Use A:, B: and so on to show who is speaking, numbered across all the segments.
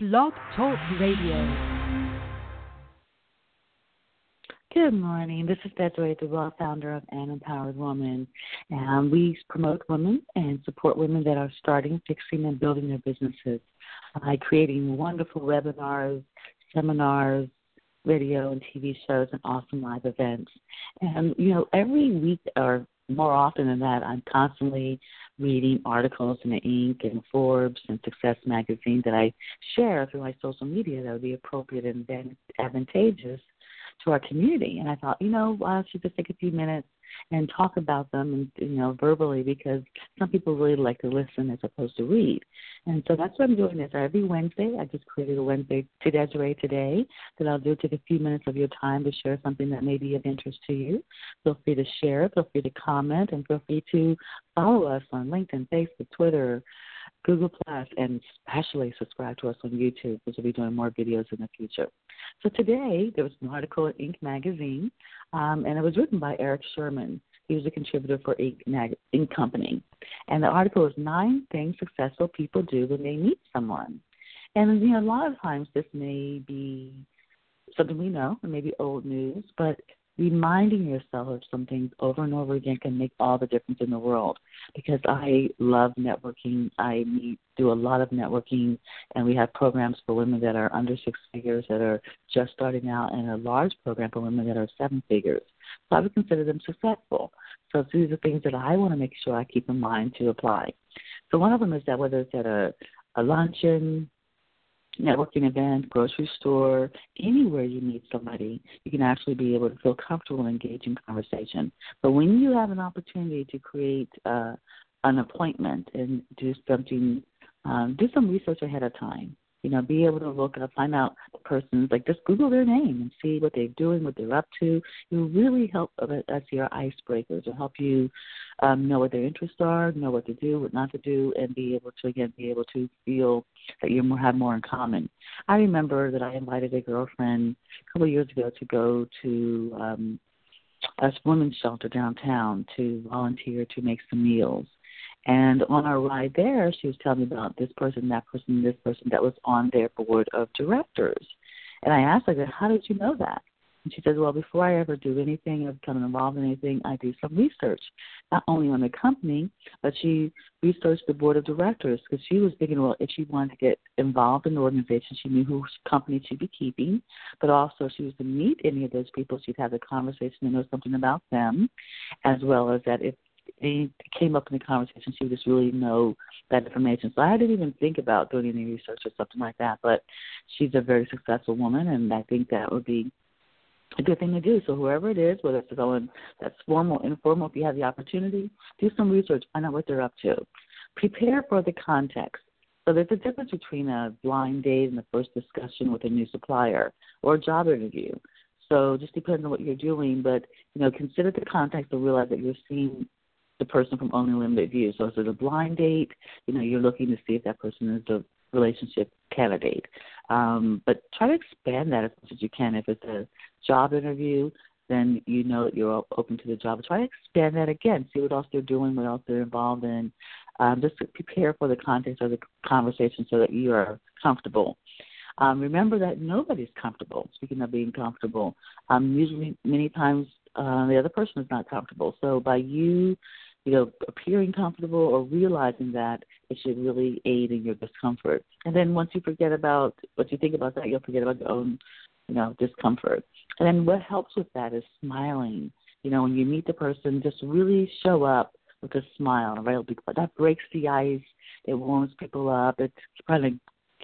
A: Blog Talk Radio.
B: Good morning. This is Desiree DeWell, founder of An Empowered Woman. And we promote women and support women that are starting, fixing, and building their businesses by creating wonderful webinars, seminars, radio and TV shows, and awesome live events. And, you know, every week or more often than that, I'm constantly reading articles in the Inc. and Forbes and Success Magazine that I share through my social media that would be appropriate and advantageous to our community. And I thought, you know, why don't you just take a few minutes and talk about them and you know verbally because some people really like to listen as opposed to read. And so that's what I'm doing is every Wednesday. I just created a Wednesday to Desiree today that I'll do take a few minutes of your time to share something that may be of interest to you. Feel free to share, feel free to comment, and feel free to follow us on LinkedIn, Facebook, Twitter, Google Plus, and especially subscribe to us on YouTube, because we'll be doing more videos in the future. So today there was an article in Inc. magazine, um, and it was written by Erik Sherman. He was a contributor for Inc. Mag- Inc. Company, and the article is nine things successful people do when they meet someone. And you know, a lot of times this may be something we know, or maybe old news, but reminding yourself of some things over and over again can make all the difference in the world. Because I love networking. I meet, do a lot of networking, and we have programs for women that are under six figures that are just starting out, and a large program for women that are seven figures. So I would consider them successful. So these are things that I want to make sure I keep in mind to apply. So one of them is that whether it's at a, a luncheon, networking event, grocery store, anywhere you meet somebody, you can actually be able to feel comfortable and engage in conversation. But when you have an opportunity to create uh, an appointment and do something, um, do some research ahead of time. You know, be able to look and find out the person's like just Google their name and see what they're doing, what they're up to. Will really help as your icebreakers. It'll help you um, know what their interests are, know what to do, what not to do, and be able to again be able to feel that you have more in common. I remember that I invited a girlfriend a couple of years ago to go to um, a women's shelter downtown to volunteer to make some meals and on our ride there, she was telling me about this person, that person, this person that was on their board of directors. And I asked her, How did you know that? And she said, Well, before I ever do anything or become involved in anything, I do some research, not only on the company, but she researched the board of directors because she was thinking, well, if she wanted to get involved in the organization, she knew whose company she'd be keeping, but also she was to meet any of those people, she'd have a conversation and know something about them, as well as that if it came up in the conversation, she would just really know that information. So I didn't even think about doing any research or something like that. But she's a very successful woman, and I think that would be a good thing to do. So whoever it is, whether it's someone that's formal, informal, if you have the opportunity, do some research, find out what they're up to. Prepare for the context. So there's a difference between a blind date and the first discussion with a new supplier or a job interview. So just depends on what you're doing, but you know, consider the context and realize that you're seeing the person from only limited view. So if it's a blind date, you know, you're looking to see if that person is a relationship candidate. Um, but try to expand that as much as you can. If it's a job interview, then you know that you're open to the job. Try to expand that again. See what else they're doing, what else they're involved in. Um, just prepare for the context of the conversation so that you are comfortable. Um, remember that nobody's comfortable. Speaking of being comfortable, um, usually many times uh, the other person is not comfortable. So by you you know, appearing comfortable or realizing that it should really aid in your discomfort. And then once you forget about what you think about that, you'll forget about your own, you know, discomfort. And then what helps with that is smiling. You know, when you meet the person, just really show up with a smile, right? That breaks the ice. It warms people up. It kind of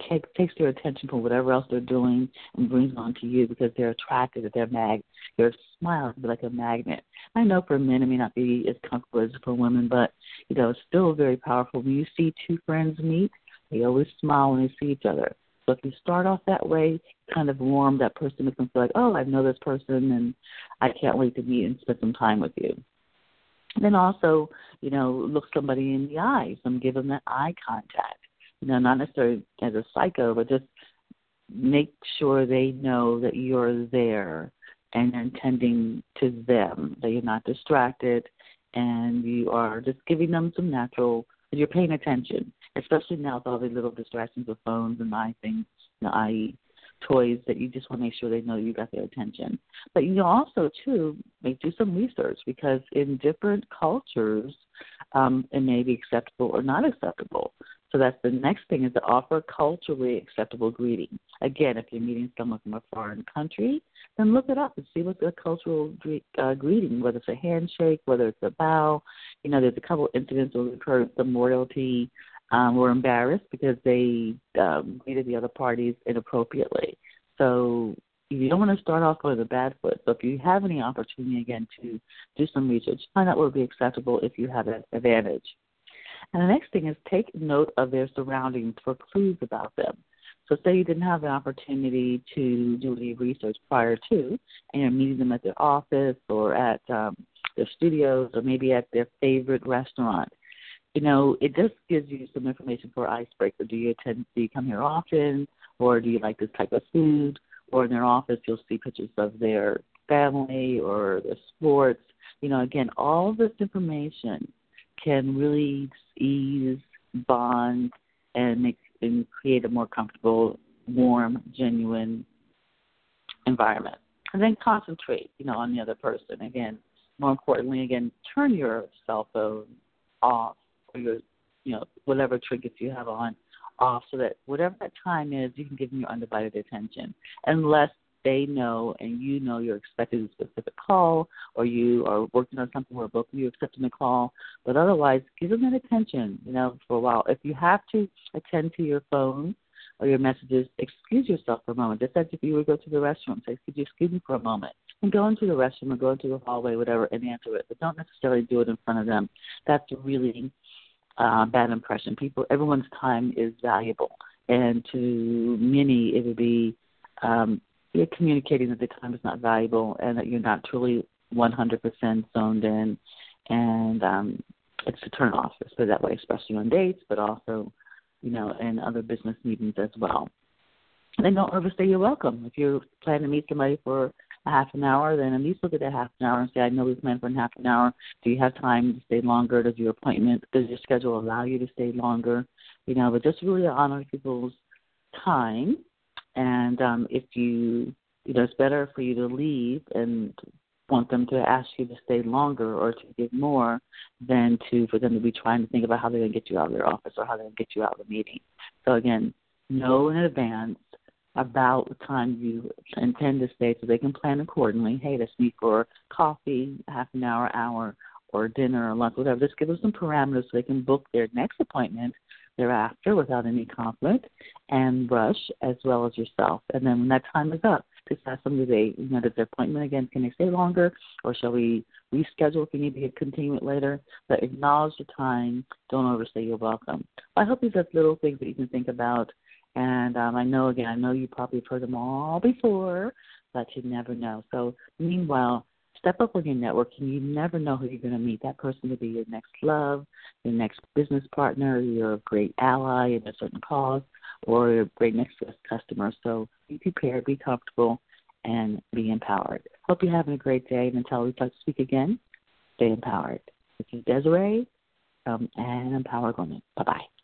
B: takes their attention from whatever else they're doing and brings on to you because they're attracted to their mag your smile is like a magnet. I know for men it may not be as comfortable as for women, but you know, it's still very powerful. When you see two friends meet, they always smile when they see each other. So if you start off that way, kind of warm that person makes them feel like, Oh, I know this person and I can't wait to meet and spend some time with you. Then also, you know, look somebody in the eyes and give them that eye contact you know, not necessarily as a psycho, but just make sure they know that you're there and you're intending to them, that you're not distracted and you are just giving them some natural, you're paying attention, especially now with all the little distractions of phones and eye things you know, i.e., toys that you just want to make sure they know you got their attention. But you also too make do some research because in different cultures, um, it may be acceptable or not acceptable. So that's the next thing is to offer culturally acceptable greeting. Again, if you're meeting someone from a foreign country, then look it up and see what's a cultural uh, greeting, whether it's a handshake, whether it's a bow. You know, there's a couple incidents where some royalty um, were embarrassed because they um, greeted the other parties inappropriately. So you don't want to start off with a bad foot. So if you have any opportunity again to do some research, find out what would be acceptable if you have an advantage. And the next thing is take note of their surroundings for clues about them. So, say you didn't have an opportunity to do any research prior to, and you're meeting them at their office or at um, their studios or maybe at their favorite restaurant. You know, it just gives you some information for icebreaker. Do you attend? Do you come here often, or do you like this type of food? Or in their office, you'll see pictures of their family or their sports. You know, again, all this information can really ease, bond, and and create a more comfortable, warm, genuine environment. And then concentrate, you know, on the other person. Again, more importantly, again, turn your cell phone off or your, you know, whatever trinkets you have on off so that whatever that time is, you can give them your undivided attention. Unless they know and you know you're expecting a specific call or you are working on something where both of you are accepting a call. But otherwise, give them that attention, you know, for a while. If you have to attend to your phone or your messages, excuse yourself for a moment. Just as if you would go to the restroom, say, could you excuse me for a moment? And go into the restroom or go into the hallway, whatever, and answer it. But don't necessarily do it in front of them. That's a really uh, bad impression. People, everyone's time is valuable. And to many, it would be um, you're communicating that the time is not valuable and that you're not truly 100% zoned in, and um, it's a turn off. It that way, especially on dates, but also, you know, in other business meetings as well. And then don't overstay your welcome. If you're planning to meet somebody for a half an hour, then at least look at that half an hour and say, I know we planned for a half an hour. Do you have time to stay longer? Does your appointment, does your schedule allow you to stay longer? You know, but just really honor people's time and um, if you, you know, it's better for you to leave and want them to ask you to stay longer or to give more than to for them to be trying to think about how they're going to get you out of their office or how they're going to get you out of the meeting. So again, know in advance about the time you intend to stay so they can plan accordingly. Hey, let's meet for coffee, half an hour, hour, or dinner or lunch, whatever. Just give them some parameters so they can book their next appointment thereafter without any conflict and rush as well as yourself. And then when that time is up, ask them, do they, you know, does their appointment again, can they stay longer or shall we reschedule if you need to continue it later? But acknowledge the time. Don't overstay your welcome. I hope these are little things that you can think about. And um, I know, again, I know you probably have heard them all before, but you never know. So meanwhile, step up on your networking. You never know who you're going to meet. That person could be your next love, your next business partner, your great ally in a certain cause, or your great next customer. So be prepared, be comfortable, and be empowered. Hope you're having a great day. And until we talk, to speak again, stay empowered. This is Desiree um, from An Empowered Woman. Bye bye.